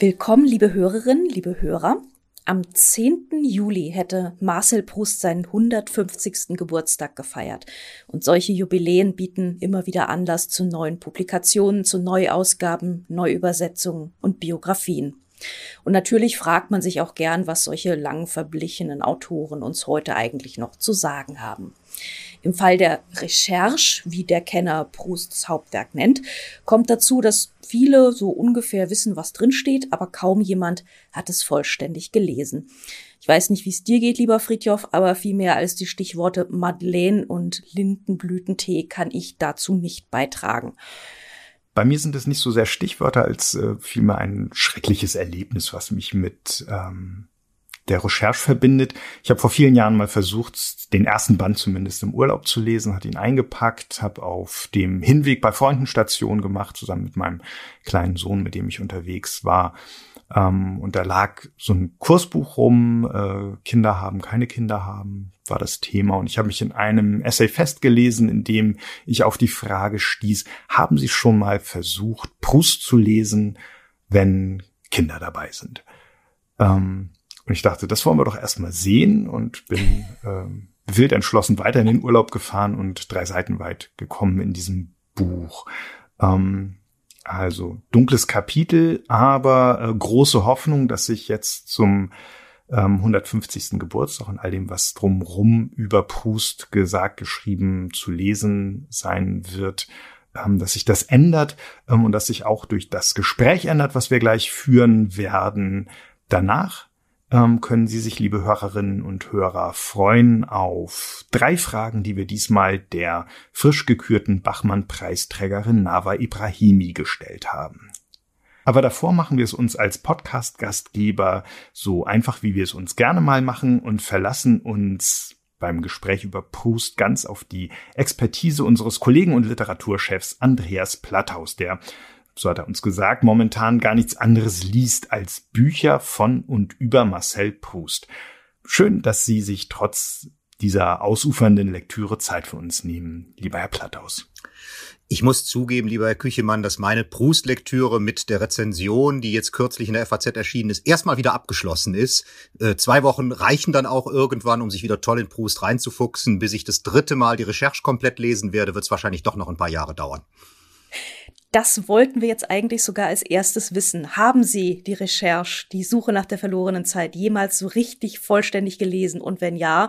Willkommen, liebe Hörerinnen, liebe Hörer. Am 10. Juli hätte Marcel Proust seinen 150. Geburtstag gefeiert. Und solche Jubiläen bieten immer wieder Anlass zu neuen Publikationen, zu Neuausgaben, Neuübersetzungen und Biografien. Und natürlich fragt man sich auch gern, was solche lang verblichenen Autoren uns heute eigentlich noch zu sagen haben. Im Fall der Recherche, wie der Kenner Prousts Hauptwerk nennt, kommt dazu, dass viele so ungefähr wissen, was drinsteht, aber kaum jemand hat es vollständig gelesen. Ich weiß nicht, wie es dir geht, lieber Fritjof, aber viel mehr als die Stichworte Madeleine und Lindenblütentee kann ich dazu nicht beitragen. Bei mir sind es nicht so sehr Stichwörter als äh, vielmehr ein schreckliches Erlebnis, was mich mit ähm, der Recherche verbindet. Ich habe vor vielen Jahren mal versucht, den ersten Band zumindest im Urlaub zu lesen, hat ihn eingepackt, habe auf dem Hinweg bei Freunden Station gemacht, zusammen mit meinem kleinen Sohn, mit dem ich unterwegs war. Ähm, und da lag so ein Kursbuch rum, äh, Kinder haben, keine Kinder haben, war das Thema. Und ich habe mich in einem Essay festgelesen, in dem ich auf die Frage stieß, haben Sie schon mal versucht, Proust zu lesen, wenn Kinder dabei sind? Ähm, und ich dachte, das wollen wir doch erstmal sehen und bin ähm, wild entschlossen weiter in den Urlaub gefahren und drei Seiten weit gekommen in diesem Buch. Ähm, also dunkles Kapitel, aber äh, große Hoffnung, dass sich jetzt zum ähm, 150. Geburtstag und all dem, was drumrum über Proust gesagt, geschrieben, zu lesen sein wird, ähm, dass sich das ändert ähm, und dass sich auch durch das Gespräch ändert, was wir gleich führen werden, danach ähm, können Sie sich, liebe Hörerinnen und Hörer, freuen auf drei Fragen, die wir diesmal der frisch gekürten Bachmann-Preisträgerin Nava Ibrahimi gestellt haben. Aber davor machen wir es uns als Podcast-Gastgeber so einfach, wie wir es uns gerne mal machen und verlassen uns beim Gespräch über Proust ganz auf die Expertise unseres Kollegen und Literaturchefs Andreas Platthaus, der so hat er uns gesagt, momentan gar nichts anderes liest als Bücher von und über Marcel Proust. Schön, dass Sie sich trotz dieser ausufernden Lektüre Zeit für uns nehmen, lieber Herr Platthaus. Ich muss zugeben, lieber Herr Küchemann, dass meine Proust-Lektüre mit der Rezension, die jetzt kürzlich in der FAZ erschienen ist, erstmal wieder abgeschlossen ist. Äh, zwei Wochen reichen dann auch irgendwann, um sich wieder toll in Proust reinzufuchsen. Bis ich das dritte Mal die Recherche komplett lesen werde, wird es wahrscheinlich doch noch ein paar Jahre dauern. Das wollten wir jetzt eigentlich sogar als erstes wissen. Haben Sie die Recherche, die Suche nach der verlorenen Zeit jemals so richtig vollständig gelesen? Und wenn ja,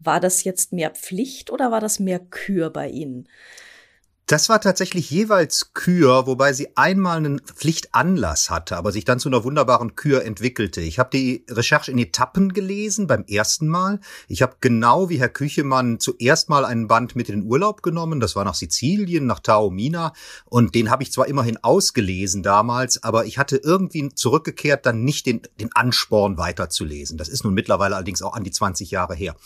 war das jetzt mehr Pflicht oder war das mehr Kür bei Ihnen? Das war tatsächlich jeweils Kür, wobei sie einmal einen Pflichtanlass hatte, aber sich dann zu einer wunderbaren Kür entwickelte. Ich habe die Recherche in Etappen gelesen beim ersten Mal. Ich habe genau wie Herr Küchemann zuerst mal einen Band mit in den Urlaub genommen. Das war nach Sizilien, nach Taormina. Und den habe ich zwar immerhin ausgelesen damals, aber ich hatte irgendwie zurückgekehrt dann nicht den, den Ansporn weiterzulesen. Das ist nun mittlerweile allerdings auch an die 20 Jahre her.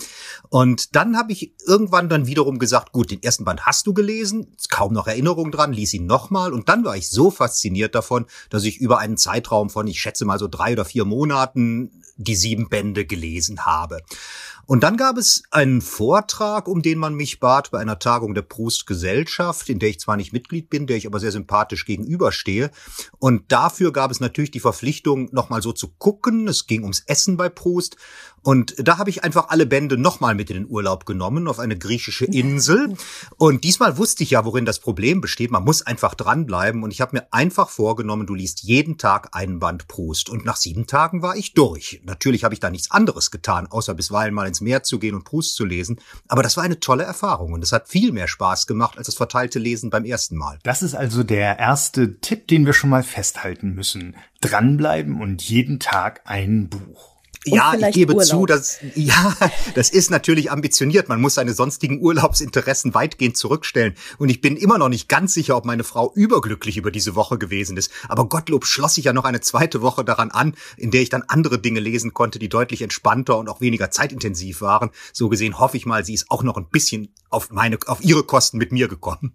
Und dann habe ich irgendwann dann wiederum gesagt, gut, den ersten Band hast du gelesen kaum noch Erinnerung dran, ließ ihn nochmal und dann war ich so fasziniert davon, dass ich über einen Zeitraum von, ich schätze mal so drei oder vier Monaten die sieben Bände gelesen habe. Und dann gab es einen Vortrag, um den man mich bat, bei einer Tagung der Proust Gesellschaft, in der ich zwar nicht Mitglied bin, der ich aber sehr sympathisch gegenüberstehe. Und dafür gab es natürlich die Verpflichtung, nochmal so zu gucken. Es ging ums Essen bei Proust. Und da habe ich einfach alle Bände nochmal mit in den Urlaub genommen, auf eine griechische Insel. Und diesmal wusste ich ja, worin das Problem besteht. Man muss einfach dranbleiben. Und ich habe mir einfach vorgenommen, du liest jeden Tag einen Band Proust. Und nach sieben Tagen war ich durch. Natürlich habe ich da nichts anderes getan, außer bisweilen mal ins Meer zu gehen und Proust zu lesen. Aber das war eine tolle Erfahrung. Und es hat viel mehr Spaß gemacht als das verteilte Lesen beim ersten Mal. Das ist also der erste Tipp, den wir schon mal festhalten müssen. Dranbleiben und jeden Tag ein Buch ja, ich gebe Urlaub. zu, dass ja, das ist natürlich ambitioniert. Man muss seine sonstigen Urlaubsinteressen weitgehend zurückstellen. Und ich bin immer noch nicht ganz sicher, ob meine Frau überglücklich über diese Woche gewesen ist. Aber Gottlob schloss ich ja noch eine zweite Woche daran an, in der ich dann andere Dinge lesen konnte, die deutlich entspannter und auch weniger zeitintensiv waren. So gesehen hoffe ich mal, sie ist auch noch ein bisschen auf meine, auf ihre Kosten mit mir gekommen.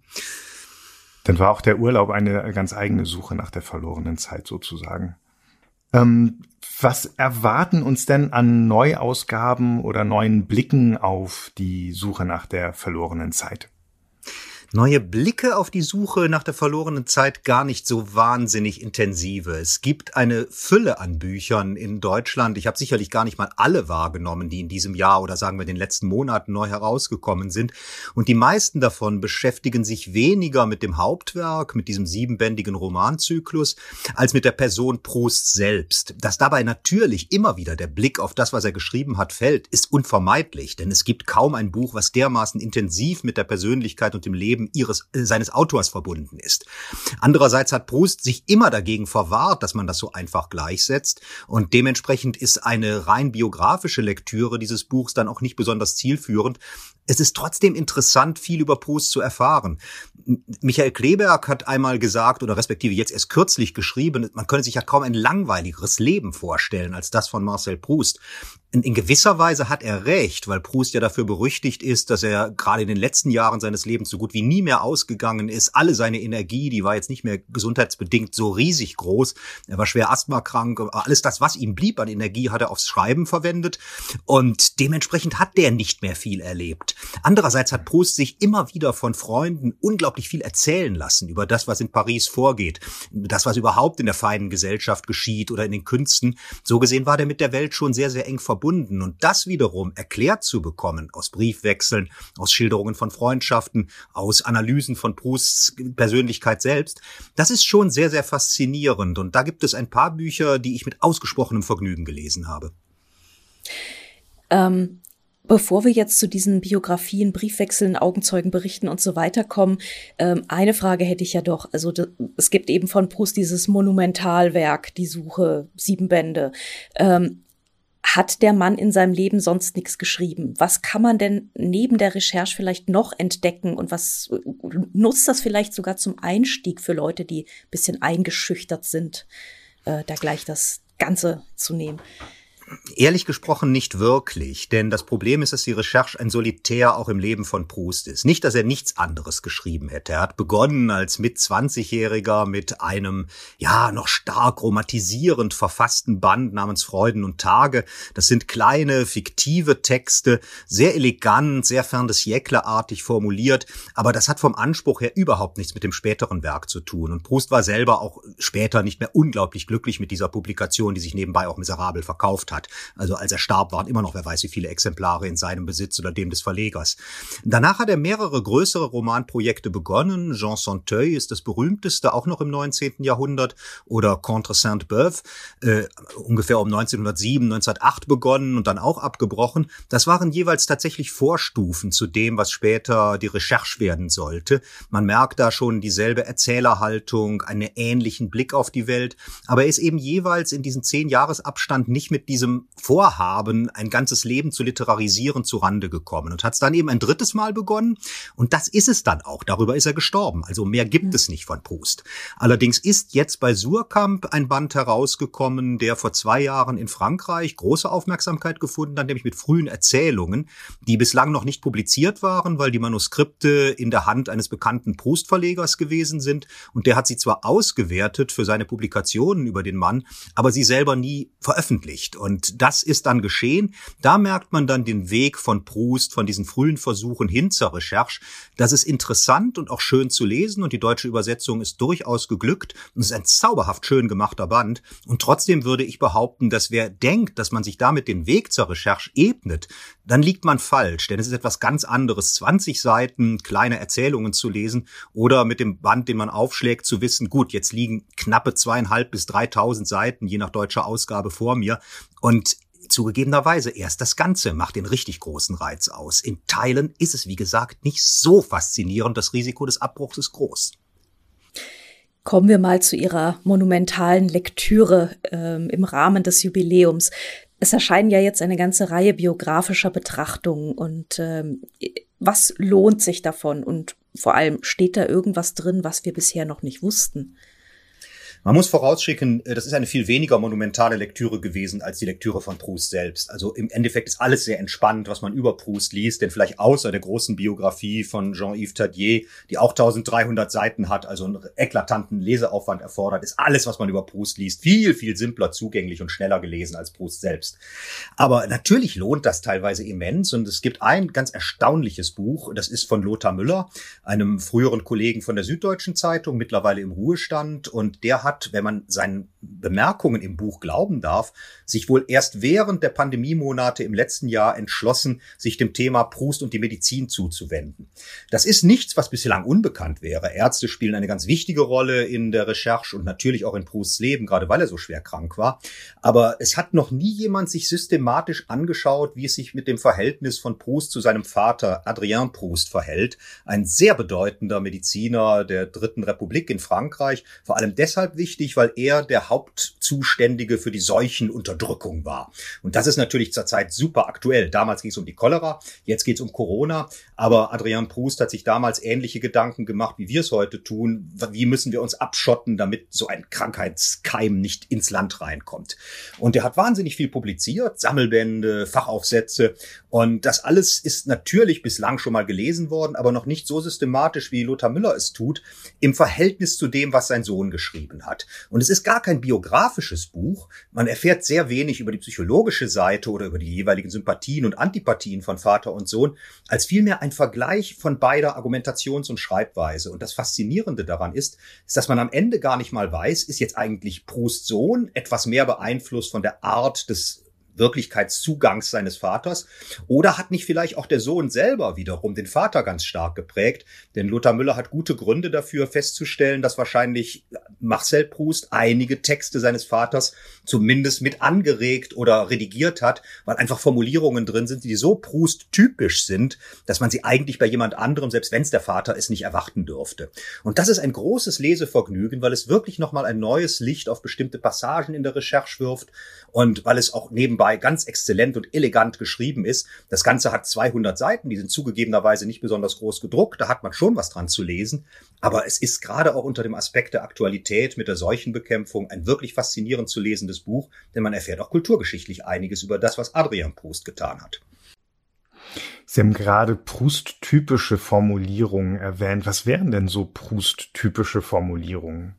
Dann war auch der Urlaub eine ganz eigene Suche nach der verlorenen Zeit sozusagen. Ähm, was erwarten uns denn an Neuausgaben oder neuen Blicken auf die Suche nach der verlorenen Zeit? Neue Blicke auf die Suche nach der verlorenen Zeit gar nicht so wahnsinnig intensive. Es gibt eine Fülle an Büchern in Deutschland. Ich habe sicherlich gar nicht mal alle wahrgenommen, die in diesem Jahr oder sagen wir den letzten Monaten neu herausgekommen sind. Und die meisten davon beschäftigen sich weniger mit dem Hauptwerk, mit diesem siebenbändigen Romanzyklus, als mit der Person Proust selbst. Dass dabei natürlich immer wieder der Blick auf das, was er geschrieben hat, fällt, ist unvermeidlich, denn es gibt kaum ein Buch, was dermaßen intensiv mit der Persönlichkeit und dem Leben Leben ihres, äh, seines Autors verbunden ist. Andererseits hat Proust sich immer dagegen verwahrt, dass man das so einfach gleichsetzt und dementsprechend ist eine rein biografische Lektüre dieses Buchs dann auch nicht besonders zielführend, es ist trotzdem interessant, viel über Proust zu erfahren. Michael Kleberg hat einmal gesagt, oder respektive jetzt erst kürzlich geschrieben, man könne sich ja kaum ein langweiligeres Leben vorstellen als das von Marcel Proust. In, gewisser Weise hat er recht, weil Proust ja dafür berüchtigt ist, dass er gerade in den letzten Jahren seines Lebens so gut wie nie mehr ausgegangen ist. Alle seine Energie, die war jetzt nicht mehr gesundheitsbedingt so riesig groß. Er war schwer asthmakrank. Alles das, was ihm blieb an Energie, hat er aufs Schreiben verwendet. Und dementsprechend hat der nicht mehr viel erlebt. Andererseits hat Proust sich immer wieder von Freunden unglaublich viel erzählen lassen über das, was in Paris vorgeht, das, was überhaupt in der feinen Gesellschaft geschieht oder in den Künsten. So gesehen war der mit der Welt schon sehr, sehr eng verbunden. Und das wiederum erklärt zu bekommen aus Briefwechseln, aus Schilderungen von Freundschaften, aus Analysen von Prousts Persönlichkeit selbst, das ist schon sehr, sehr faszinierend. Und da gibt es ein paar Bücher, die ich mit ausgesprochenem Vergnügen gelesen habe. Ähm, Bevor wir jetzt zu diesen Biografien, Briefwechseln, Augenzeugenberichten und so weiter kommen, ähm, eine Frage hätte ich ja doch. Also es gibt eben von Proust dieses Monumentalwerk, die Suche, sieben Bände. Ähm, hat der Mann in seinem Leben sonst nichts geschrieben? Was kann man denn neben der Recherche vielleicht noch entdecken und was nutzt das vielleicht sogar zum Einstieg für Leute, die bisschen eingeschüchtert sind, äh, da gleich das Ganze zu nehmen? Ehrlich gesprochen nicht wirklich, denn das Problem ist, dass die Recherche ein Solitär auch im Leben von Proust ist. Nicht, dass er nichts anderes geschrieben hätte. Er hat begonnen als mit 20-Jähriger mit einem, ja, noch stark romantisierend verfassten Band namens Freuden und Tage. Das sind kleine, fiktive Texte, sehr elegant, sehr fern des Jäcklerartig formuliert, aber das hat vom Anspruch her überhaupt nichts mit dem späteren Werk zu tun. Und Proust war selber auch später nicht mehr unglaublich glücklich mit dieser Publikation, die sich nebenbei auch miserabel verkauft hat hat. Also als er starb, waren immer noch, wer weiß wie viele Exemplare in seinem Besitz oder dem des Verlegers. Danach hat er mehrere größere Romanprojekte begonnen. Jean Santeuil ist das berühmteste, auch noch im 19. Jahrhundert, oder Contre Sainte-Beuve, äh, ungefähr um 1907, 1908 begonnen und dann auch abgebrochen. Das waren jeweils tatsächlich Vorstufen zu dem, was später die Recherche werden sollte. Man merkt da schon dieselbe Erzählerhaltung, einen ähnlichen Blick auf die Welt, aber er ist eben jeweils in diesen zehn Jahresabstand nicht mit diesem diesem Vorhaben, ein ganzes Leben zu literarisieren, zu Rande gekommen und hat es dann eben ein drittes Mal begonnen. Und das ist es dann auch. Darüber ist er gestorben. Also mehr gibt es nicht von Proust. Allerdings ist jetzt bei Surkamp ein Band herausgekommen, der vor zwei Jahren in Frankreich große Aufmerksamkeit gefunden hat, nämlich mit frühen Erzählungen, die bislang noch nicht publiziert waren, weil die Manuskripte in der Hand eines bekannten Proust-Verlegers gewesen sind. Und der hat sie zwar ausgewertet für seine Publikationen über den Mann, aber sie selber nie veröffentlicht. Und und das ist dann geschehen. Da merkt man dann den Weg von Proust, von diesen frühen Versuchen hin zur Recherche. Das ist interessant und auch schön zu lesen und die deutsche Übersetzung ist durchaus geglückt und es ist ein zauberhaft schön gemachter Band. Und trotzdem würde ich behaupten, dass wer denkt, dass man sich damit den Weg zur Recherche ebnet, dann liegt man falsch, denn es ist etwas ganz anderes, 20 Seiten kleine Erzählungen zu lesen oder mit dem Band, den man aufschlägt, zu wissen, gut, jetzt liegen knappe zweieinhalb bis dreitausend Seiten, je nach deutscher Ausgabe vor mir zugegebenerweise erst das Ganze macht den richtig großen Reiz aus. In Teilen ist es, wie gesagt, nicht so faszinierend. Das Risiko des Abbruchs ist groß. Kommen wir mal zu Ihrer monumentalen Lektüre ähm, im Rahmen des Jubiläums. Es erscheinen ja jetzt eine ganze Reihe biografischer Betrachtungen und ähm, was lohnt sich davon und vor allem steht da irgendwas drin, was wir bisher noch nicht wussten? Man muss vorausschicken, äh, das ist eine viel weniger monumentale Lektüre gewesen als die Lektüre von Proust selbst. Also im Endeffekt ist alles sehr entspannt, was man über Proust liest, denn vielleicht außer der großen Biografie von Jean-Yves Tadier, die auch 1300 Seiten hat, also einen eklatanten Leseaufwand erfordert, ist alles, was man über Proust liest, viel, viel simpler zugänglich und schneller gelesen als Proust selbst. Aber natürlich lohnt das teilweise immens und es gibt ein ganz erstaunliches Buch, das ist von Lothar Müller, einem früheren Kollegen von der Süddeutschen Zeitung, mittlerweile im Ruhestand und der hat, wenn man seinen Bemerkungen im Buch glauben darf, sich wohl erst während der Pandemiemonate im letzten Jahr entschlossen, sich dem Thema Proust und die Medizin zuzuwenden. Das ist nichts, was bislang unbekannt wäre. Ärzte spielen eine ganz wichtige Rolle in der Recherche und natürlich auch in Prousts Leben, gerade weil er so schwer krank war. Aber es hat noch nie jemand sich systematisch angeschaut, wie es sich mit dem Verhältnis von Proust zu seinem Vater Adrien Proust verhält. Ein sehr bedeutender Mediziner der Dritten Republik in Frankreich. Vor allem deshalb wichtig, weil er der Hauptzuständige für die Seuchenunterdrückung war. Und das ist natürlich zurzeit super aktuell. Damals ging es um die Cholera, jetzt geht es um Corona. Aber Adrian Proust hat sich damals ähnliche Gedanken gemacht, wie wir es heute tun. Wie müssen wir uns abschotten, damit so ein Krankheitskeim nicht ins Land reinkommt? Und er hat wahnsinnig viel publiziert, Sammelbände, Fachaufsätze. Und das alles ist natürlich bislang schon mal gelesen worden, aber noch nicht so systematisch, wie Lothar Müller es tut, im Verhältnis zu dem, was sein Sohn geschrieben hat. Und es ist gar kein biografisches Buch. Man erfährt sehr wenig über die psychologische Seite oder über die jeweiligen Sympathien und Antipathien von Vater und Sohn, als vielmehr ein Vergleich von beider Argumentations- und Schreibweise. Und das Faszinierende daran ist, ist, dass man am Ende gar nicht mal weiß, ist jetzt eigentlich Proust Sohn etwas mehr beeinflusst von der Art des Wirklichkeitszugangs seines Vaters? Oder hat nicht vielleicht auch der Sohn selber wiederum den Vater ganz stark geprägt? Denn Lothar Müller hat gute Gründe dafür festzustellen, dass wahrscheinlich Marcel Proust einige Texte seines Vaters zumindest mit angeregt oder redigiert hat, weil einfach Formulierungen drin sind, die so Proust typisch sind, dass man sie eigentlich bei jemand anderem, selbst wenn es der Vater ist, nicht erwarten dürfte. Und das ist ein großes Lesevergnügen, weil es wirklich nochmal ein neues Licht auf bestimmte Passagen in der Recherche wirft und weil es auch nebenbei ganz exzellent und elegant geschrieben ist. Das Ganze hat 200 Seiten, die sind zugegebenerweise nicht besonders groß gedruckt, da hat man schon was dran zu lesen, aber es ist gerade auch unter dem Aspekt der Aktualität mit der Seuchenbekämpfung ein wirklich faszinierend zu lesendes Buch, denn man erfährt auch kulturgeschichtlich einiges über das, was Adrian Proust getan hat. Sie haben gerade Proust-typische Formulierungen erwähnt. Was wären denn so Proust-typische Formulierungen?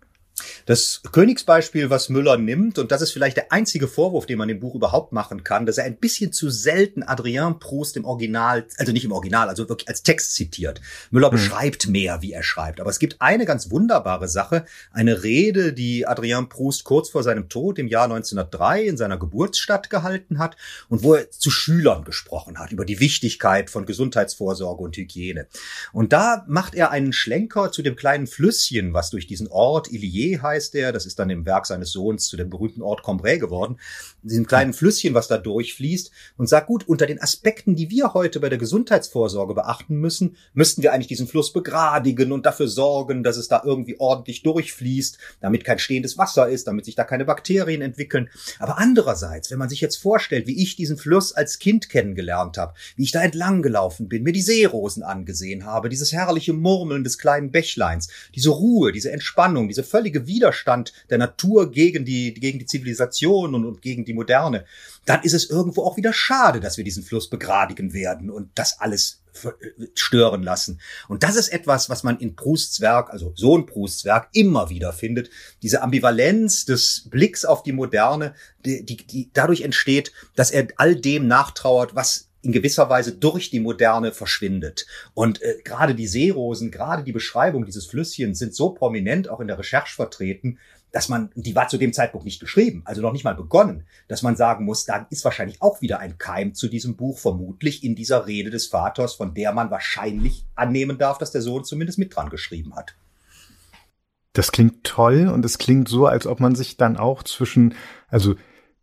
Das Königsbeispiel, was Müller nimmt, und das ist vielleicht der einzige Vorwurf, den man dem Buch überhaupt machen kann, dass er ein bisschen zu selten Adrien Proust im Original, also nicht im Original, also wirklich als Text zitiert. Müller mhm. beschreibt mehr, wie er schreibt. Aber es gibt eine ganz wunderbare Sache, eine Rede, die Adrien Proust kurz vor seinem Tod im Jahr 1903 in seiner Geburtsstadt gehalten hat und wo er zu Schülern gesprochen hat über die Wichtigkeit von Gesundheitsvorsorge und Hygiene. Und da macht er einen Schlenker zu dem kleinen Flüsschen, was durch diesen Ort Illier heißt der, das ist dann im Werk seines Sohns zu dem berühmten Ort Cambrai geworden, diesem kleinen Flüsschen, was da durchfließt und sagt, gut, unter den Aspekten, die wir heute bei der Gesundheitsvorsorge beachten müssen, müssten wir eigentlich diesen Fluss begradigen und dafür sorgen, dass es da irgendwie ordentlich durchfließt, damit kein stehendes Wasser ist, damit sich da keine Bakterien entwickeln. Aber andererseits, wenn man sich jetzt vorstellt, wie ich diesen Fluss als Kind kennengelernt habe, wie ich da entlang gelaufen bin, mir die Seerosen angesehen habe, dieses herrliche Murmeln des kleinen Bächleins, diese Ruhe, diese Entspannung, diese völlige völlige Widerstand der Natur gegen die, gegen die Zivilisation und, und gegen die Moderne, dann ist es irgendwo auch wieder schade, dass wir diesen Fluss begradigen werden und das alles stören lassen. Und das ist etwas, was man in Prousts Werk, also Sohn Prousts Werk, immer wieder findet. Diese Ambivalenz des Blicks auf die Moderne, die, die, die dadurch entsteht, dass er all dem nachtrauert, was in gewisser Weise durch die Moderne verschwindet. Und äh, gerade die Seerosen, gerade die Beschreibung dieses Flüsschens sind so prominent auch in der Recherche vertreten, dass man, die war zu dem Zeitpunkt nicht geschrieben, also noch nicht mal begonnen, dass man sagen muss, da ist wahrscheinlich auch wieder ein Keim zu diesem Buch, vermutlich in dieser Rede des Vaters, von der man wahrscheinlich annehmen darf, dass der Sohn zumindest mit dran geschrieben hat. Das klingt toll und es klingt so, als ob man sich dann auch zwischen, also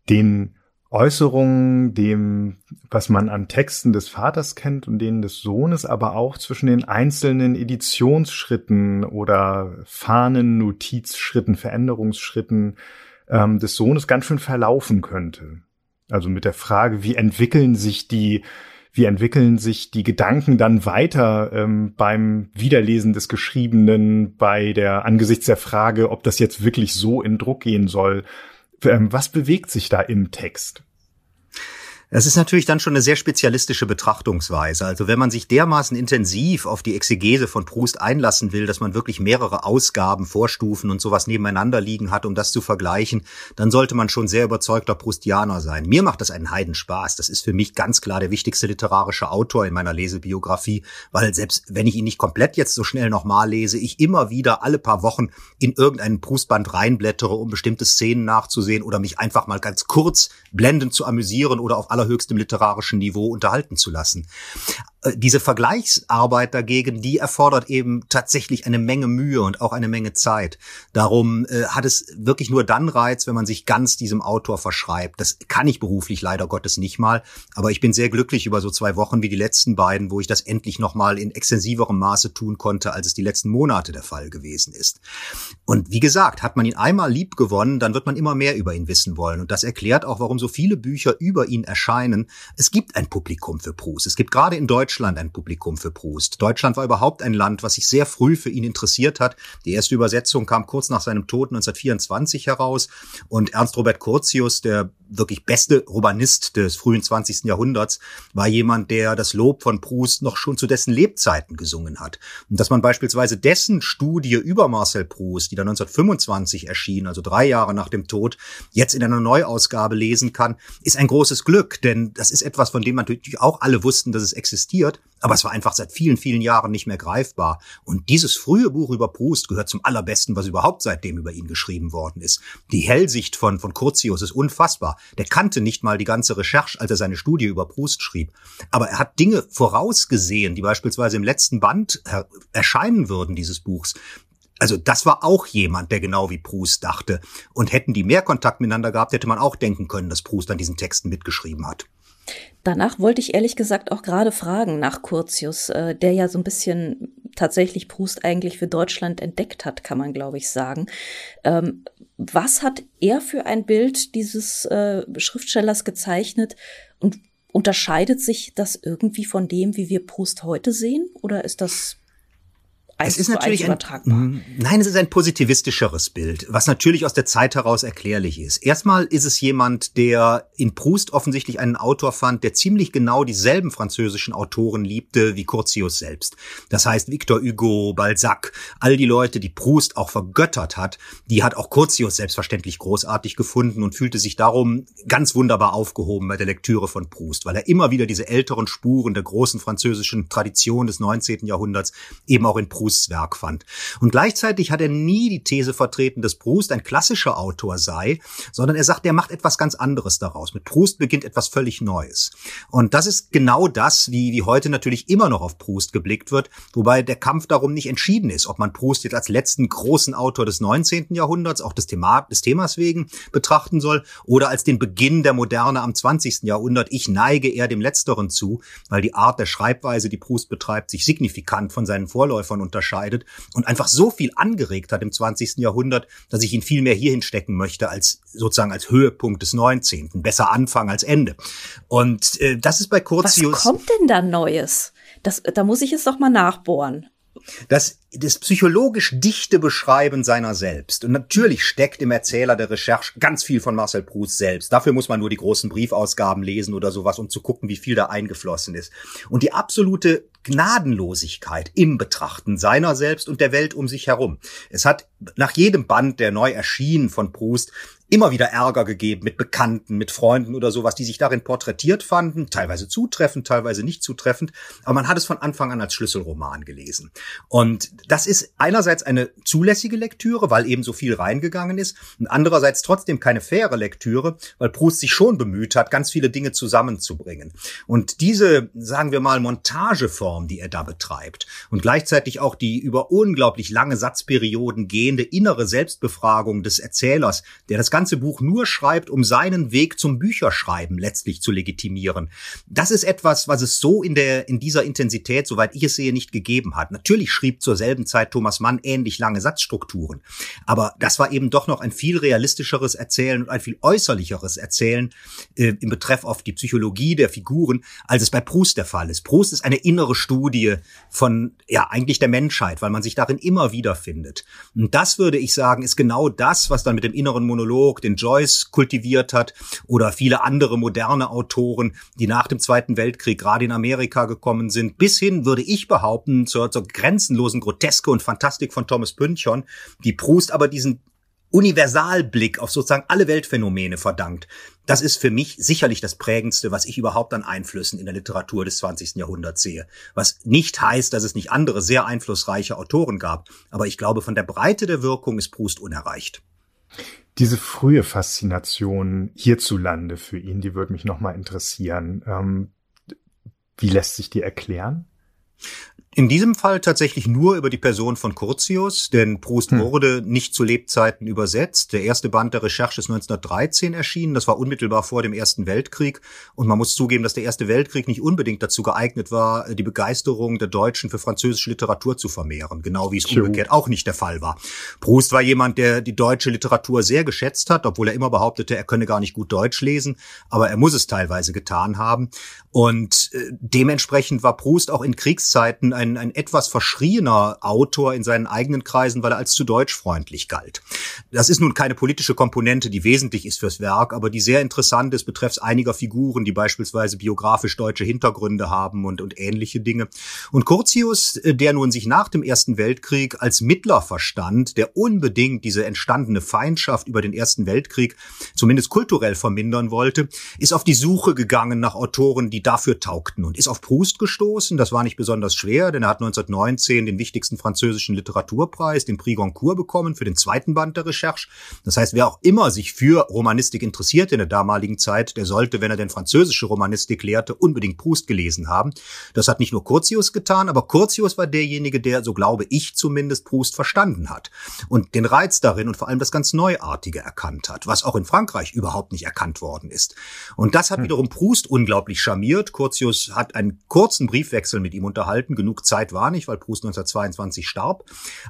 den Äußerungen, dem, was man an Texten des Vaters kennt und denen des Sohnes, aber auch zwischen den einzelnen Editionsschritten oder Fahnen, Notizschritten, Veränderungsschritten ähm, des Sohnes ganz schön verlaufen könnte. Also mit der Frage, wie entwickeln sich die wie entwickeln sich die Gedanken dann weiter ähm, beim Wiederlesen des Geschriebenen, bei der angesichts der Frage, ob das jetzt wirklich so in Druck gehen soll. Ähm, was bewegt sich da im Text? Das ist natürlich dann schon eine sehr spezialistische Betrachtungsweise. Also wenn man sich dermaßen intensiv auf die Exegese von Proust einlassen will, dass man wirklich mehrere Ausgaben, Vorstufen und sowas nebeneinander liegen hat, um das zu vergleichen, dann sollte man schon sehr überzeugter Proustianer sein. Mir macht das einen Heidenspaß. Das ist für mich ganz klar der wichtigste literarische Autor in meiner Lesebiografie, weil selbst wenn ich ihn nicht komplett jetzt so schnell nochmal lese, ich immer wieder alle paar Wochen in irgendeinen Proustband reinblättere, um bestimmte Szenen nachzusehen oder mich einfach mal ganz kurz blendend zu amüsieren oder auf allerhöchstem literarischen Niveau unterhalten zu lassen. Äh, diese Vergleichsarbeit dagegen, die erfordert eben tatsächlich eine Menge Mühe und auch eine Menge Zeit. Darum äh, hat es wirklich nur dann Reiz, wenn man sich ganz diesem Autor verschreibt. Das kann ich beruflich leider Gottes nicht mal, aber ich bin sehr glücklich über so zwei Wochen wie die letzten beiden, wo ich das endlich noch mal in extensiverem Maße tun konnte, als es die letzten Monate der Fall gewesen ist. Und wie gesagt, hat man ihn einmal lieb gewonnen, dann wird man immer mehr über ihn wissen wollen. Und das erklärt auch, warum so viele Bücher über ihn erscheinen. Es gibt ein Publikum für Proust. Es gibt gerade in Deutschland Deutschland ein Publikum für Proust. Deutschland war überhaupt ein Land, was sich sehr früh für ihn interessiert hat. Die erste Übersetzung kam kurz nach seinem Tod 1924 heraus und Ernst Robert Curtius, der wirklich beste Romanist des frühen 20. Jahrhunderts, war jemand, der das Lob von Proust noch schon zu dessen Lebzeiten gesungen hat. Und dass man beispielsweise dessen Studie über Marcel Proust, die dann 1925 erschien, also drei Jahre nach dem Tod, jetzt in einer Neuausgabe lesen kann, ist ein großes Glück, denn das ist etwas, von dem man natürlich auch alle wussten, dass es existiert, aber es war einfach seit vielen, vielen Jahren nicht mehr greifbar. Und dieses frühe Buch über Proust gehört zum allerbesten, was überhaupt seitdem über ihn geschrieben worden ist. Die Hellsicht von, von Curtius ist unfassbar. Der kannte nicht mal die ganze Recherche, als er seine Studie über Proust schrieb. Aber er hat Dinge vorausgesehen, die beispielsweise im letzten Band erscheinen würden, dieses Buchs. Also das war auch jemand, der genau wie Proust dachte. Und hätten die mehr Kontakt miteinander gehabt, hätte man auch denken können, dass Proust an diesen Texten mitgeschrieben hat. Danach wollte ich ehrlich gesagt auch gerade fragen nach Curtius, äh, der ja so ein bisschen tatsächlich Proust eigentlich für Deutschland entdeckt hat, kann man glaube ich sagen. Ähm, was hat er für ein Bild dieses äh, Schriftstellers gezeichnet und unterscheidet sich das irgendwie von dem, wie wir Proust heute sehen? Oder ist das es ist natürlich ein, mhm. nein, es ist ein positivistischeres Bild, was natürlich aus der Zeit heraus erklärlich ist. Erstmal ist es jemand, der in Proust offensichtlich einen Autor fand, der ziemlich genau dieselben französischen Autoren liebte wie Curtius selbst. Das heißt, Victor Hugo, Balzac, all die Leute, die Proust auch vergöttert hat, die hat auch Curtius selbstverständlich großartig gefunden und fühlte sich darum ganz wunderbar aufgehoben bei der Lektüre von Proust, weil er immer wieder diese älteren Spuren der großen französischen Tradition des 19. Jahrhunderts eben auch in Proust Prousts Werk fand. Und gleichzeitig hat er nie die These vertreten, dass Proust ein klassischer Autor sei, sondern er sagt, er macht etwas ganz anderes daraus. Mit Proust beginnt etwas völlig Neues. Und das ist genau das, wie, wie heute natürlich immer noch auf Proust geblickt wird, wobei der Kampf darum nicht entschieden ist, ob man Proust jetzt als letzten großen Autor des 19. Jahrhunderts, auch des, Thema, des Themas wegen, betrachten soll, oder als den Beginn der Moderne am 20. Jahrhundert. Ich neige eher dem Letzteren zu, weil die Art der Schreibweise, die Proust betreibt, sich signifikant von seinen Vorläufern unterscheidet unterscheidet und einfach so viel angeregt hat im 20. Jahrhundert, dass ich ihn viel mehr hierhin stecken möchte als sozusagen als Höhepunkt des 19. Besser Anfang als Ende. Und äh, das ist bei Curtius. Was kommt denn da Neues? Das, da muss ich jetzt doch mal nachbohren. Das, das psychologisch dichte Beschreiben seiner selbst. Und natürlich steckt im Erzähler der Recherche ganz viel von Marcel Proust selbst. Dafür muss man nur die großen Briefausgaben lesen oder sowas, um zu gucken, wie viel da eingeflossen ist. Und die absolute Gnadenlosigkeit im Betrachten seiner selbst und der Welt um sich herum. Es hat nach jedem Band, der neu erschien von Proust, immer wieder Ärger gegeben mit Bekannten, mit Freunden oder sowas, die sich darin porträtiert fanden, teilweise zutreffend, teilweise nicht zutreffend, aber man hat es von Anfang an als Schlüsselroman gelesen. Und das ist einerseits eine zulässige Lektüre, weil eben so viel reingegangen ist, und andererseits trotzdem keine faire Lektüre, weil Proust sich schon bemüht hat, ganz viele Dinge zusammenzubringen. Und diese, sagen wir mal, Montageform, die er da betreibt und gleichzeitig auch die über unglaublich lange Satzperioden gehende innere Selbstbefragung des Erzählers, der das ganze Buch nur schreibt, um seinen Weg zum Bücherschreiben letztlich zu legitimieren. Das ist etwas, was es so in der, in dieser Intensität, soweit ich es sehe, nicht gegeben hat. Natürlich schrieb zur selben Zeit Thomas Mann ähnlich lange Satzstrukturen. Aber das war eben doch noch ein viel realistischeres Erzählen und ein viel äußerlicheres Erzählen äh, im Betreff auf die Psychologie der Figuren, als es bei Proust der Fall ist. Proust ist eine innere Studie von, ja, eigentlich der Menschheit, weil man sich darin immer wiederfindet. Und das würde ich sagen, ist genau das, was dann mit dem inneren Monolog, den Joyce kultiviert hat oder viele andere moderne Autoren, die nach dem Zweiten Weltkrieg gerade in Amerika gekommen sind, bis hin, würde ich behaupten, zur, zur grenzenlosen Groteske und Fantastik von Thomas Pynchon, die Proust aber diesen Universalblick auf sozusagen alle Weltphänomene verdankt. Das ist für mich sicherlich das prägendste, was ich überhaupt an Einflüssen in der Literatur des 20. Jahrhunderts sehe. Was nicht heißt, dass es nicht andere sehr einflussreiche Autoren gab. Aber ich glaube, von der Breite der Wirkung ist Proust unerreicht. Diese frühe Faszination hierzulande für ihn, die würde mich nochmal interessieren. Ähm, wie lässt sich die erklären? In diesem Fall tatsächlich nur über die Person von Curtius, denn Proust hm. wurde nicht zu Lebzeiten übersetzt. Der erste Band der Recherche ist 1913 erschienen. Das war unmittelbar vor dem Ersten Weltkrieg. Und man muss zugeben, dass der Erste Weltkrieg nicht unbedingt dazu geeignet war, die Begeisterung der Deutschen für französische Literatur zu vermehren. Genau wie es True. umgekehrt auch nicht der Fall war. Proust war jemand, der die deutsche Literatur sehr geschätzt hat, obwohl er immer behauptete, er könne gar nicht gut Deutsch lesen. Aber er muss es teilweise getan haben. Und äh, dementsprechend war Proust auch in Kriegszeiten ein ein, ein etwas verschrieener Autor in seinen eigenen Kreisen, weil er als zu deutschfreundlich galt. Das ist nun keine politische Komponente, die wesentlich ist fürs Werk, aber die sehr interessant ist betreffs einiger Figuren, die beispielsweise biografisch deutsche Hintergründe haben und, und ähnliche Dinge. Und Curtius, äh, der nun sich nach dem Ersten Weltkrieg als Mittler verstand, der unbedingt diese entstandene Feindschaft über den Ersten Weltkrieg zumindest kulturell vermindern wollte, ist auf die Suche gegangen nach Autoren, die dafür taugten und ist auf Proust gestoßen. Das war nicht besonders schwer, denn er hat 1919 den wichtigsten französischen Literaturpreis, den Prix Goncourt, bekommen für den zweiten Band der Recherche. Das heißt, wer auch immer sich für Romanistik interessiert in der damaligen Zeit, der sollte, wenn er denn französische Romanistik lehrte, unbedingt Proust gelesen haben. Das hat nicht nur Curtius getan, aber Curtius war derjenige, der, so glaube ich zumindest, Proust verstanden hat und den Reiz darin und vor allem das ganz Neuartige erkannt hat, was auch in Frankreich überhaupt nicht erkannt worden ist. Und das hat hm. wiederum Proust unglaublich charmiert. Curtius hat einen kurzen Briefwechsel mit ihm unterhalten, genug Zeit war nicht, weil Proust 1922 starb.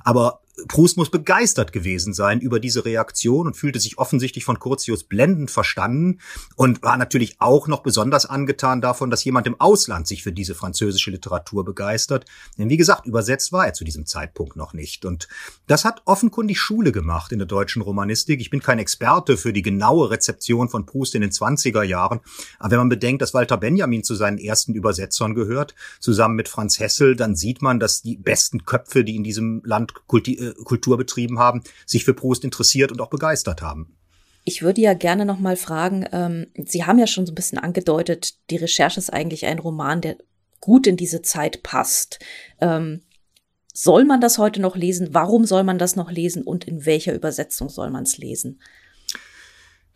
Aber Proust muss begeistert gewesen sein über diese Reaktion und fühlte sich offensichtlich von Curtius blendend verstanden und war natürlich auch noch besonders angetan davon, dass jemand im Ausland sich für diese französische Literatur begeistert. Denn wie gesagt, übersetzt war er zu diesem Zeitpunkt noch nicht. Und das hat offenkundig Schule gemacht in der deutschen Romanistik. Ich bin kein Experte für die genaue Rezeption von Proust in den 20er Jahren. Aber wenn man bedenkt, dass Walter Benjamin zu seinen ersten Übersetzern gehört, zusammen mit Franz Hessel, dann sieht man, dass die besten Köpfe, die in diesem Land kultiviert Kultur betrieben haben, sich für Proust interessiert und auch begeistert haben. Ich würde ja gerne noch mal fragen, ähm, Sie haben ja schon so ein bisschen angedeutet, die Recherche ist eigentlich ein Roman, der gut in diese Zeit passt. Ähm, soll man das heute noch lesen? Warum soll man das noch lesen? Und in welcher Übersetzung soll man es lesen?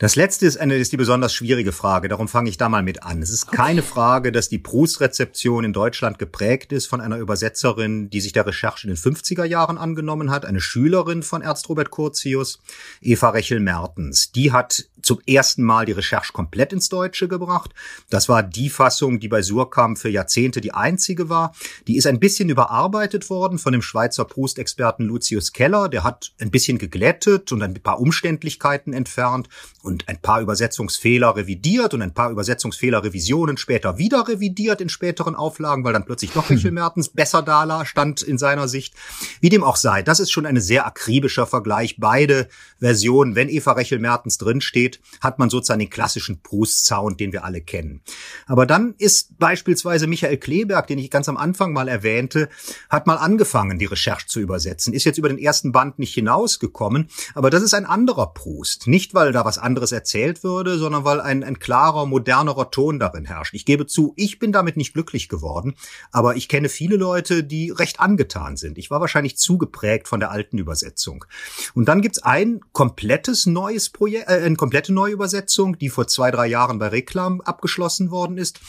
Das letzte ist eine ist die besonders schwierige Frage, darum fange ich da mal mit an. Es ist okay. keine Frage, dass die Proust-Rezeption in Deutschland geprägt ist von einer Übersetzerin, die sich der Recherche in den 50er Jahren angenommen hat, eine Schülerin von Ernst Robert Curtius, Eva Rechel-Mertens. Die hat zum ersten Mal die Recherche komplett ins Deutsche gebracht. Das war die Fassung, die bei Surkamp für Jahrzehnte die einzige war. Die ist ein bisschen überarbeitet worden von dem Schweizer Proust-Experten Lucius Keller. Der hat ein bisschen geglättet und ein paar Umständlichkeiten entfernt und ein paar Übersetzungsfehler revidiert und ein paar Übersetzungsfehler-Revisionen später wieder revidiert in späteren Auflagen, weil dann plötzlich doch Michel Mertens besser da stand in seiner Sicht. Wie dem auch sei, das ist schon ein sehr akribischer Vergleich. Beide Versionen, wenn Eva Rechel-Mertens drinsteht, hat man sozusagen den klassischen Proust-Sound, den wir alle kennen. Aber dann ist beispielsweise Michael Kleberg, den ich ganz am Anfang mal erwähnte, hat mal angefangen, die Recherche zu übersetzen, ist jetzt über den ersten Band nicht hinausgekommen, aber das ist ein anderer Proust. Nicht, weil da was anderes erzählt würde, sondern weil ein, ein klarer, modernerer Ton darin herrscht. Ich gebe zu, ich bin damit nicht glücklich geworden, aber ich kenne viele Leute, die recht angetan sind. Ich war wahrscheinlich zu geprägt von der alten Übersetzung. Und dann gibt's ein komplettes neues Projekt, äh, eine komplette Neuübersetzung, die vor zwei, drei Jahren bei Reklam abgeschlossen worden ist,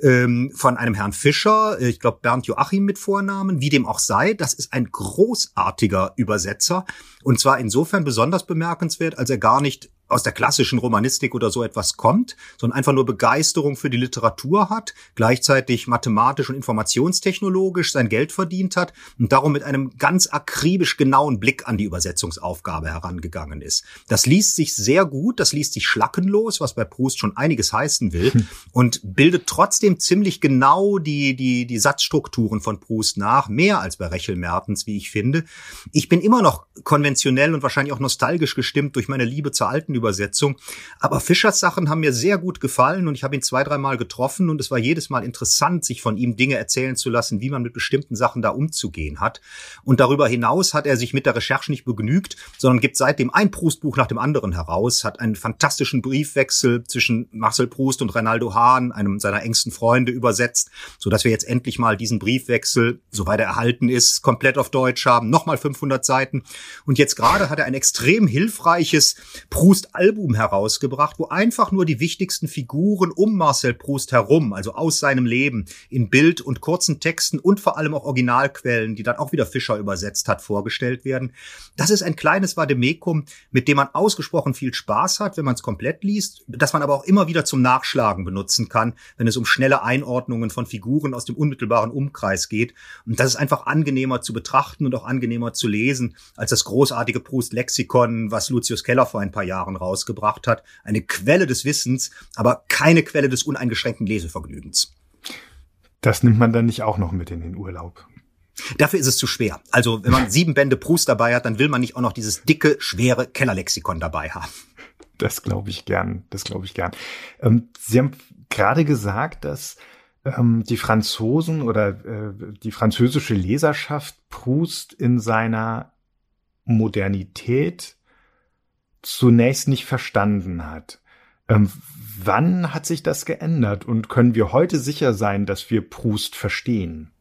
ähm, von einem Herrn Fischer, äh, ich glaube Bernd Joachim mit Vornamen, wie dem auch sei. Das ist ein großartiger Übersetzer und zwar insofern besonders bemerkenswert, als er gar nicht aus der klassischen Romanistik oder so etwas kommt, sondern einfach nur Begeisterung für die Literatur hat, gleichzeitig mathematisch und informationstechnologisch sein Geld verdient hat und darum mit einem ganz akribisch genauen Blick an die Übersetzungsaufgabe herangegangen ist. Das liest sich sehr gut, das liest sich schlackenlos, was bei Proust schon einiges heißen will, hm. und bildet trotzdem ziemlich genau die, die, die Satzstrukturen von Proust nach, mehr als bei Rechel Mertens, wie ich finde. Ich bin immer noch konventionell und wahrscheinlich auch nostalgisch gestimmt durch meine Liebe zur alten Übersetzung. Aber Fischers Sachen haben mir sehr gut gefallen und ich habe ihn zwei, dreimal getroffen und es war jedes Mal interessant, sich von ihm Dinge erzählen zu lassen, wie man mit bestimmten Sachen da umzugehen hat. Und darüber hinaus hat er sich mit der Recherche nicht begnügt, sondern gibt seitdem ein Proust-Buch nach dem anderen heraus, hat einen fantastischen Briefwechsel zwischen Marcel Proust und Reinaldo Hahn, einem seiner engsten Freunde, übersetzt, so dass wir jetzt endlich mal diesen Briefwechsel, soweit er erhalten ist, komplett auf Deutsch haben, nochmal 500 Seiten. Und jetzt gerade hat er ein extrem hilfreiches Proust-Album herausgebracht, wo einfach nur die wichtigsten Figuren um Marcel Proust herum, also aus seinem Leben, in Bild und kurzen Texten und vor allem auch Originalquellen, die dann auch wieder Fischer übersetzt hat, vorgestellt werden. Das ist ein kleines Vademekum, mit dem man ausgesprochen viel Spaß hat, wenn man es komplett liest, das man aber auch immer wieder zum Nachschlagen benutzen kann, wenn es um schnelle Einordnungen von Figuren aus dem unmittelbaren Umkreis geht. Und das ist einfach angenehmer zu betrachten und auch angenehmer zu lesen als das großartige Proust-Lexikon, was Lucius Keller vor ein paar Jahren rausgebracht hat. Eine Quelle des Wissens, aber keine Quelle des uneingeschränkten Lesevergnügens. Das nimmt man dann nicht auch noch mit in den Urlaub. Dafür ist es zu schwer. Also wenn man sieben Bände Proust dabei hat, dann will man nicht auch noch dieses dicke, schwere Kellerlexikon dabei haben. Das glaube ich gern. Das glaube ich gern. Ähm, Sie haben gerade gesagt, dass ähm, die Franzosen oder äh, die französische Leserschaft Proust in seiner Modernität zunächst nicht verstanden hat. Ähm, wann hat sich das geändert und können wir heute sicher sein, dass wir Proust verstehen?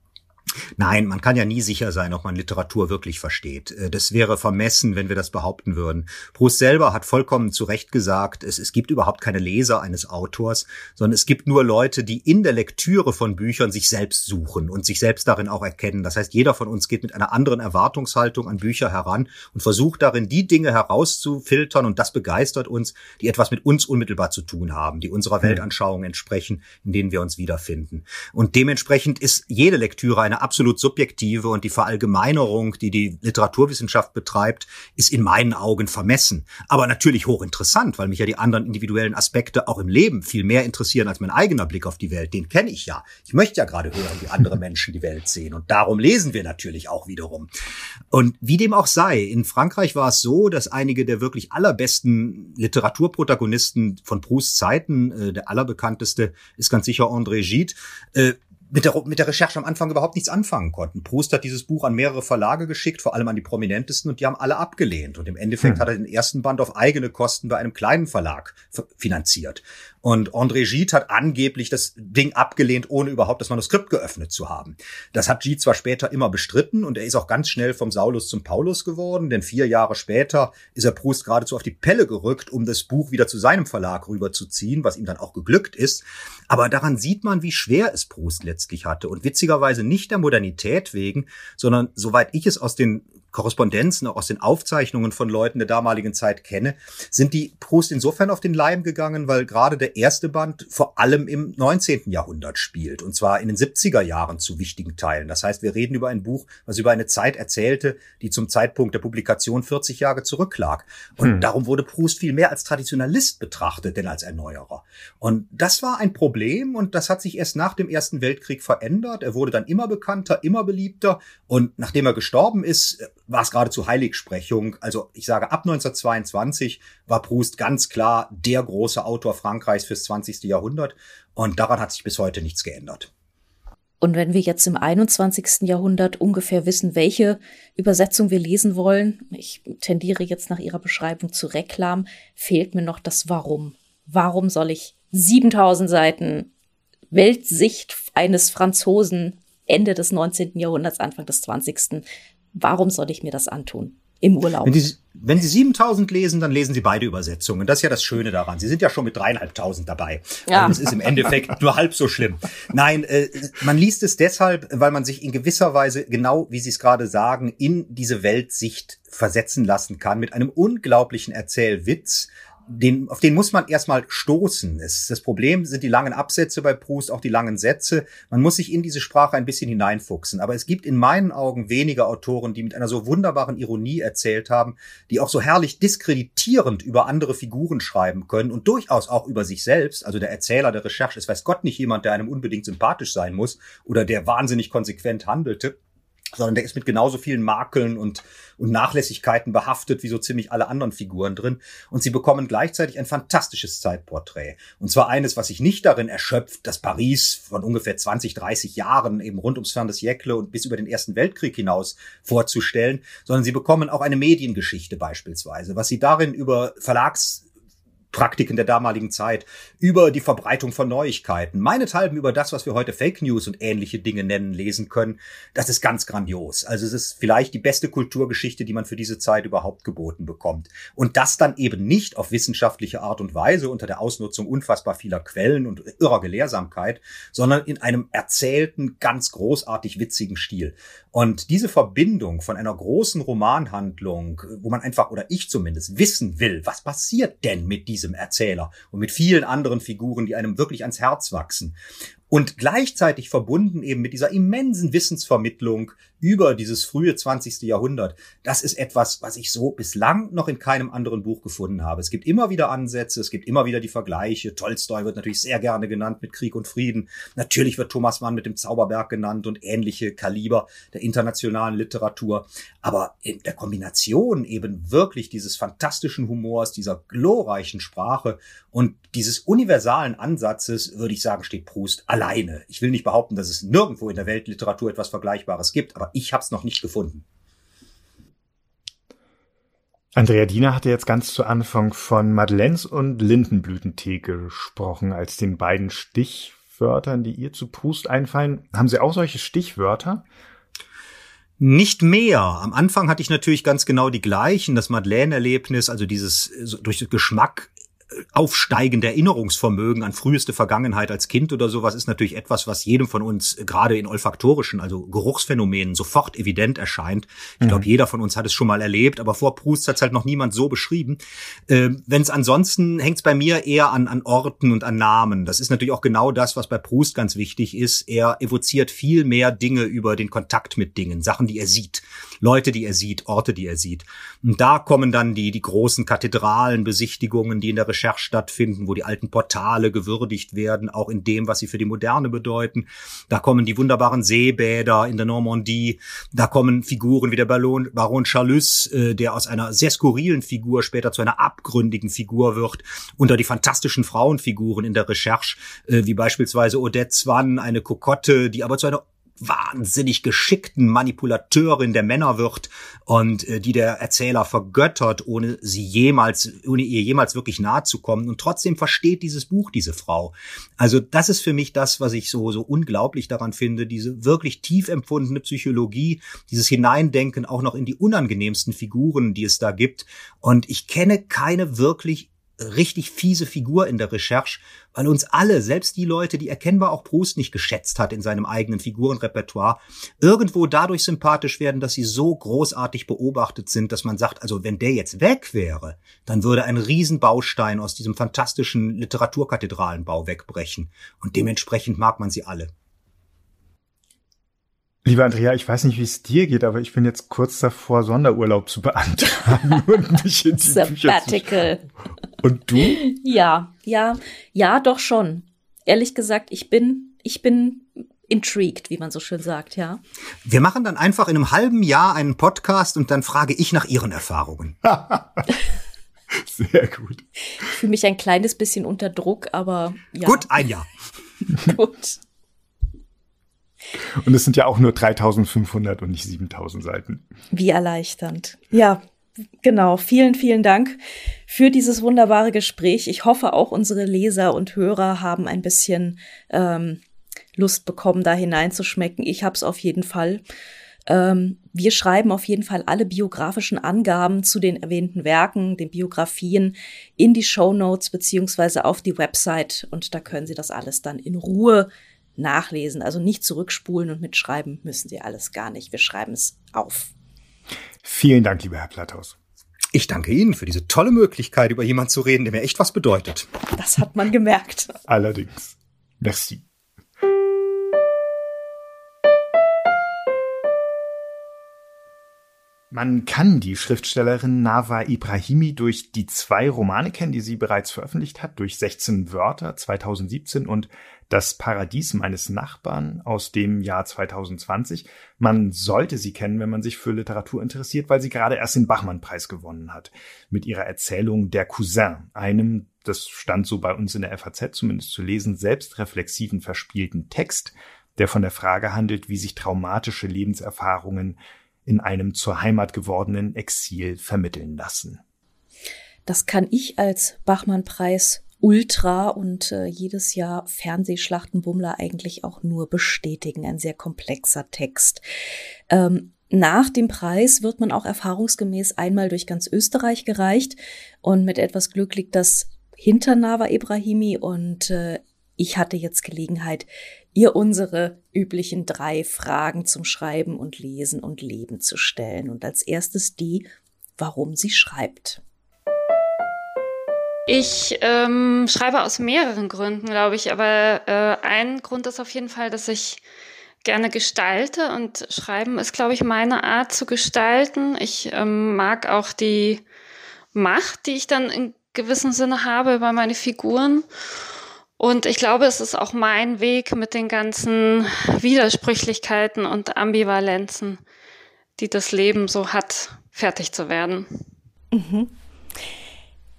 Nein, man kann ja nie sicher sein, ob man Literatur wirklich versteht. Äh, das wäre vermessen, wenn wir das behaupten würden. Proust selber hat vollkommen zu Recht gesagt, es, es gibt überhaupt keine Leser eines Autors, sondern es gibt nur Leute, die in der Lektüre von Büchern sich selbst suchen und sich selbst darin auch erkennen. Das heißt, jeder von uns geht mit einer anderen Erwartungshaltung an Bücher heran und versucht darin, die Dinge herauszufiltern und das begeistert uns, die etwas mit uns unmittelbar zu tun haben, die unserer Weltanschauung entsprechen, in denen wir uns wiederfinden. Und dementsprechend ist jede Lektüre eine absolut subjektive und die Verallgemeinerung, die die Literaturwissenschaft betreibt, ist in meinen Augen vermessen. Aber natürlich hochinteressant, weil mich ja die anderen individuellen Aspekte auch im Leben viel mehr interessieren als mein eigener Blick auf die Welt. Den kenne ich ja. Ich möchte ja gerade hören, wie andere Menschen die Welt sehen. Und darum lesen wir natürlich auch wiederum. Und wie dem auch sei, in Frankreich war es so, dass einige der wirklich allerbesten Literaturprotagonisten von Prousts Zeiten, äh, der allerbekannteste ist ganz sicher André Gide, äh, mit der, mit der Recherche am Anfang überhaupt nichts anfangen konnten. Proust hat dieses Buch an mehrere Verlage geschickt, vor allem an die prominentesten, und die haben alle abgelehnt. Und im Endeffekt hm. hat er den ersten Band auf eigene Kosten bei einem kleinen Verlag finanziert. Und André Gide hat angeblich das Ding abgelehnt, ohne überhaupt das Manuskript geöffnet zu haben. Das hat Gide zwar später immer bestritten und er ist auch ganz schnell vom Saulus zum Paulus geworden, denn vier Jahre später ist er Proust geradezu auf die Pelle gerückt, um das Buch wieder zu seinem Verlag rüberzuziehen, was ihm dann auch geglückt ist. Aber daran sieht man, wie schwer es Proust letztlich hatte. Und witzigerweise nicht der Modernität wegen, sondern soweit ich es aus den Korrespondenzen, auch aus den Aufzeichnungen von Leuten der damaligen Zeit kenne, sind die Proust insofern auf den Leim gegangen, weil gerade der erste Band vor allem im 19. Jahrhundert spielt und zwar in den 70er Jahren zu wichtigen Teilen. Das heißt, wir reden über ein Buch, was über eine Zeit erzählte, die zum Zeitpunkt der Publikation 40 Jahre zurücklag. Und hm. darum wurde Proust viel mehr als Traditionalist betrachtet, denn als Erneuerer. Und das war ein Problem und das hat sich erst nach dem Ersten Weltkrieg verändert. Er wurde dann immer bekannter, immer beliebter und nachdem er gestorben ist, war es geradezu Heiligsprechung. Also ich sage, ab 1922 war Proust ganz klar der große Autor Frankreichs fürs 20. Jahrhundert und daran hat sich bis heute nichts geändert. Und wenn wir jetzt im 21. Jahrhundert ungefähr wissen, welche Übersetzung wir lesen wollen, ich tendiere jetzt nach Ihrer Beschreibung zu Reklam, fehlt mir noch das Warum. Warum soll ich 7000 Seiten Weltsicht eines Franzosen Ende des 19. Jahrhunderts, Anfang des 20 warum soll ich mir das antun? Im Urlaub. Wenn, die, wenn Sie 7000 lesen, dann lesen Sie beide Übersetzungen. Das ist ja das Schöne daran. Sie sind ja schon mit dreieinhalbtausend dabei. Ja. Und es ist im Endeffekt nur halb so schlimm. Nein, äh, man liest es deshalb, weil man sich in gewisser Weise, genau wie Sie es gerade sagen, in diese Weltsicht versetzen lassen kann mit einem unglaublichen Erzählwitz, den, auf den muss man erstmal stoßen. Es, das Problem sind die langen Absätze bei Proust, auch die langen Sätze. Man muss sich in diese Sprache ein bisschen hineinfuchsen. Aber es gibt in meinen Augen wenige Autoren, die mit einer so wunderbaren Ironie erzählt haben, die auch so herrlich diskreditierend über andere Figuren schreiben können und durchaus auch über sich selbst. Also der Erzähler der Recherche ist weiß Gott nicht jemand, der einem unbedingt sympathisch sein muss oder der wahnsinnig konsequent handelte sondern der ist mit genauso vielen Makeln und, und Nachlässigkeiten behaftet wie so ziemlich alle anderen Figuren drin. Und sie bekommen gleichzeitig ein fantastisches Zeitporträt. Und zwar eines, was sich nicht darin erschöpft, dass Paris von ungefähr 20, 30 Jahren eben rund ums Fern des Jäckle und bis über den Ersten Weltkrieg hinaus vorzustellen, sondern sie bekommen auch eine Mediengeschichte beispielsweise, was sie darin über Verlags Praktiken der damaligen Zeit, über die Verbreitung von Neuigkeiten, meinethalben über das, was wir heute Fake News und ähnliche Dinge nennen, lesen können. Das ist ganz grandios. Also es ist vielleicht die beste Kulturgeschichte, die man für diese Zeit überhaupt geboten bekommt. Und das dann eben nicht auf wissenschaftliche Art und Weise unter der Ausnutzung unfassbar vieler Quellen und irrer Gelehrsamkeit, sondern in einem erzählten, ganz großartig witzigen Stil. Und diese Verbindung von einer großen Romanhandlung, wo man einfach, oder ich zumindest, wissen will, was passiert denn mit diesem Erzähler und mit vielen anderen Figuren, die einem wirklich ans Herz wachsen. Und gleichzeitig verbunden eben mit dieser immensen Wissensvermittlung über dieses frühe 20. Jahrhundert, das ist etwas, was ich so bislang noch in keinem anderen Buch gefunden habe. Es gibt immer wieder Ansätze, es gibt immer wieder die Vergleiche. Tolstoi wird natürlich sehr gerne genannt mit Krieg und Frieden. Natürlich wird Thomas Mann mit dem Zauberberg genannt und ähnliche Kaliber der internationalen Literatur. Aber in der Kombination eben wirklich dieses fantastischen Humors, dieser glorreichen Sprache und dieses universalen Ansatzes, würde ich sagen, steht Proust alleine. Ich will nicht behaupten, dass es nirgendwo in der Weltliteratur etwas Vergleichbares gibt, aber ich habe es noch nicht gefunden. Andrea Diener hatte jetzt ganz zu Anfang von Madeleines und Lindenblütentee gesprochen als den beiden Stichwörtern, die ihr zu Proust einfallen. Haben Sie auch solche Stichwörter? Nicht mehr. Am Anfang hatte ich natürlich ganz genau die gleichen. Das Madeleine-Erlebnis, also dieses durch Geschmack aufsteigende Erinnerungsvermögen an früheste Vergangenheit als Kind oder sowas ist natürlich etwas, was jedem von uns äh, gerade in olfaktorischen, also Geruchsphänomenen sofort evident erscheint. Ich glaube, mhm. jeder von uns hat es schon mal erlebt, aber vor Proust hat es halt noch niemand so beschrieben. Äh, Wenn es ansonsten hängt es bei mir eher an, an Orten und an Namen. Das ist natürlich auch genau das, was bei Proust ganz wichtig ist. Er evoziert viel mehr Dinge über den Kontakt mit Dingen, Sachen, die er sieht, Leute, die er sieht, Orte, die er sieht. Und da kommen dann die, die großen Kathedralenbesichtigungen, die in der Recherche stattfinden, wo die alten Portale gewürdigt werden, auch in dem, was sie für die Moderne bedeuten. Da kommen die wunderbaren Seebäder in der Normandie. Da kommen Figuren wie der Baron, Baron Charlus, äh, der aus einer sehr skurrilen Figur später zu einer abgründigen Figur wird. Unter die fantastischen Frauenfiguren in der Recherche, äh, wie beispielsweise Odette Swann, eine Kokotte, die aber zu einer wahnsinnig geschickten Manipulateurin der Männer wird und äh, die der Erzähler vergöttert, ohne sie jemals, ohne ihr jemals wirklich nahe zu kommen. Und trotzdem versteht dieses Buch diese Frau. Also das ist für mich das, was ich so, so unglaublich daran finde, diese wirklich tief empfundene Psychologie, dieses Hineindenken auch noch in die unangenehmsten Figuren, die es da gibt. Und ich kenne keine wirklich richtig fiese Figur in der Recherche, weil uns alle, selbst die Leute, die erkennbar auch Proust nicht geschätzt hat in seinem eigenen Figurenrepertoire, irgendwo dadurch sympathisch werden, dass sie so großartig beobachtet sind, dass man sagt, also wenn der jetzt weg wäre, dann würde ein Riesenbaustein aus diesem fantastischen Literaturkathedralenbau wegbrechen. Und dementsprechend mag man sie alle. Lieber Andrea, ich weiß nicht, wie es dir geht, aber ich bin jetzt kurz davor, Sonderurlaub zu beantragen und mich in die Sabbatical. Und du? Ja, ja, ja, doch schon. Ehrlich gesagt, ich bin, ich bin intrigued, wie man so schön sagt, ja. Wir machen dann einfach in einem halben Jahr einen Podcast und dann frage ich nach Ihren Erfahrungen. Sehr gut. Ich fühle mich ein kleines bisschen unter Druck, aber ja. Gut, ein Jahr. gut. Und es sind ja auch nur 3500 und nicht 7000 Seiten. Wie erleichternd. Ja, genau. Vielen, vielen Dank für dieses wunderbare Gespräch. Ich hoffe, auch unsere Leser und Hörer haben ein bisschen ähm, Lust bekommen, da hineinzuschmecken. Ich habe es auf jeden Fall. Ähm, wir schreiben auf jeden Fall alle biografischen Angaben zu den erwähnten Werken, den Biografien in die Show Notes beziehungsweise auf die Website und da können Sie das alles dann in Ruhe nachlesen. Also nicht zurückspulen und mitschreiben müssen Sie alles gar nicht. Wir schreiben es auf. Vielen Dank, lieber Herr Platthaus. Ich danke Ihnen für diese tolle Möglichkeit, über jemanden zu reden, der mir echt was bedeutet. Das hat man gemerkt. Allerdings. Merci. Man kann die Schriftstellerin Nava Ibrahimi durch die zwei Romane kennen, die sie bereits veröffentlicht hat, durch 16 Wörter 2017 und Das Paradies meines Nachbarn aus dem Jahr 2020. Man sollte sie kennen, wenn man sich für Literatur interessiert, weil sie gerade erst den Bachmann-Preis gewonnen hat. Mit ihrer Erzählung Der Cousin, einem, das stand so bei uns in der FAZ zumindest zu lesen, selbstreflexiven, verspielten Text, der von der Frage handelt, wie sich traumatische Lebenserfahrungen in einem zur Heimat gewordenen Exil vermitteln lassen. Das kann ich als Bachmann-Preis Ultra und äh, jedes Jahr Fernsehschlachtenbummler eigentlich auch nur bestätigen. Ein sehr komplexer Text. Ähm, nach dem Preis wird man auch erfahrungsgemäß einmal durch ganz Österreich gereicht und mit etwas Glück liegt das hinter Nava Ibrahimi und äh, ich hatte jetzt Gelegenheit, ihr unsere üblichen drei Fragen zum Schreiben und Lesen und Leben zu stellen. Und als erstes die, warum sie schreibt. Ich ähm, schreibe aus mehreren Gründen, glaube ich, aber äh, ein Grund ist auf jeden Fall, dass ich gerne gestalte und Schreiben ist, glaube ich, meine Art zu gestalten. Ich ähm, mag auch die Macht, die ich dann in gewissem Sinne habe über meine Figuren. Und ich glaube, es ist auch mein Weg mit den ganzen Widersprüchlichkeiten und Ambivalenzen, die das Leben so hat, fertig zu werden. Mhm.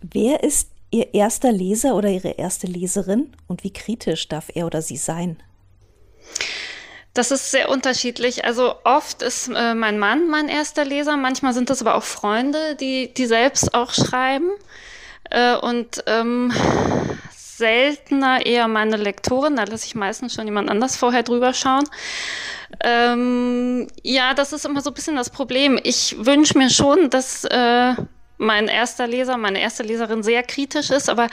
Wer ist Ihr erster Leser oder Ihre erste Leserin und wie kritisch darf er oder sie sein? Das ist sehr unterschiedlich. Also oft ist äh, mein Mann mein erster Leser, manchmal sind das aber auch Freunde, die, die selbst auch schreiben. Äh, und ähm, seltener eher meine Lektorin, da lasse ich meistens schon jemand anders vorher drüber schauen. Ähm, ja, das ist immer so ein bisschen das Problem. Ich wünsche mir schon, dass äh, mein erster Leser, meine erste Leserin sehr kritisch ist, aber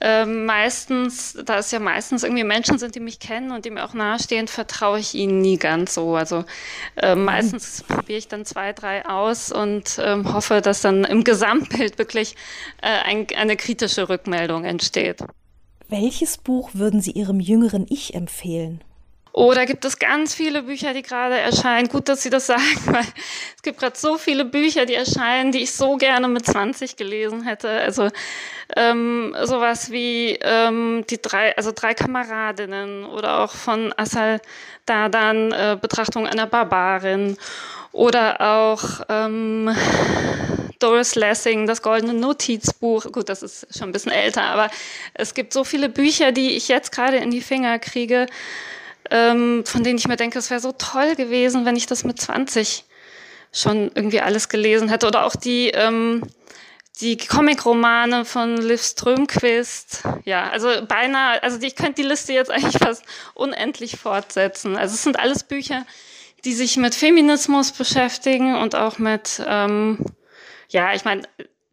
äh, meistens, da es ja meistens irgendwie Menschen sind, die mich kennen und die mir auch nahestehen, vertraue ich ihnen nie ganz so. Also äh, meistens probiere ich dann zwei, drei aus und äh, hoffe, dass dann im Gesamtbild wirklich äh, ein, eine kritische Rückmeldung entsteht. Welches Buch würden Sie Ihrem jüngeren Ich empfehlen? Oh, da gibt es ganz viele Bücher, die gerade erscheinen. Gut, dass Sie das sagen, weil es gibt gerade so viele Bücher, die erscheinen, die ich so gerne mit 20 gelesen hätte. Also ähm, sowas wie ähm, die drei, also drei Kameradinnen oder auch von Assal Dadan äh, Betrachtung einer Barbarin oder auch ähm, Doris Lessing, das goldene Notizbuch. Gut, das ist schon ein bisschen älter, aber es gibt so viele Bücher, die ich jetzt gerade in die Finger kriege, ähm, von denen ich mir denke, es wäre so toll gewesen, wenn ich das mit 20 schon irgendwie alles gelesen hätte. Oder auch die, ähm, die Comic-Romane von Liv Strömquist. Ja, also beinahe, also ich könnte die Liste jetzt eigentlich fast unendlich fortsetzen. Also es sind alles Bücher, die sich mit Feminismus beschäftigen und auch mit ähm, ja, ich meine,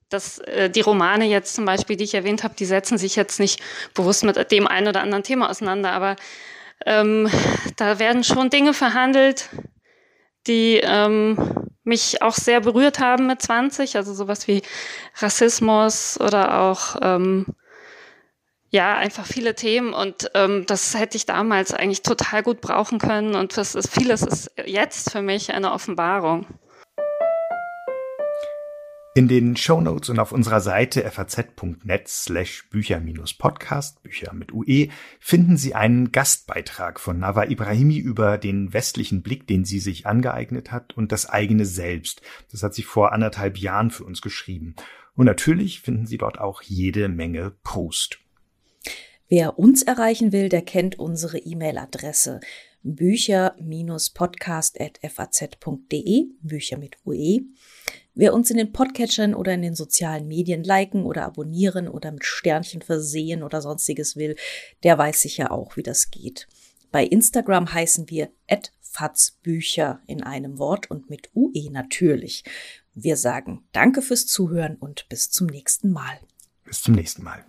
das, äh, die Romane jetzt zum Beispiel, die ich erwähnt habe, die setzen sich jetzt nicht bewusst mit dem einen oder anderen Thema auseinander, aber ähm, da werden schon Dinge verhandelt, die ähm, mich auch sehr berührt haben mit 20, also sowas wie Rassismus oder auch ähm, ja einfach viele Themen. Und ähm, das hätte ich damals eigentlich total gut brauchen können. Und das ist vieles ist jetzt für mich eine Offenbarung. In den Shownotes und auf unserer Seite faz.net slash Bücher-Podcast, Bücher mit UE, finden Sie einen Gastbeitrag von Nava Ibrahimi über den westlichen Blick, den sie sich angeeignet hat und das eigene Selbst. Das hat sie vor anderthalb Jahren für uns geschrieben. Und natürlich finden Sie dort auch jede Menge Post. Wer uns erreichen will, der kennt unsere E-Mail-Adresse bücher-podcast.faz.de, Bücher mit UE. Wer uns in den Podcatchern oder in den sozialen Medien liken oder abonnieren oder mit Sternchen versehen oder sonstiges will, der weiß sicher auch, wie das geht. Bei Instagram heißen wir @fatzbücher in einem Wort und mit UE natürlich. Wir sagen Danke fürs Zuhören und bis zum nächsten Mal. Bis zum nächsten Mal.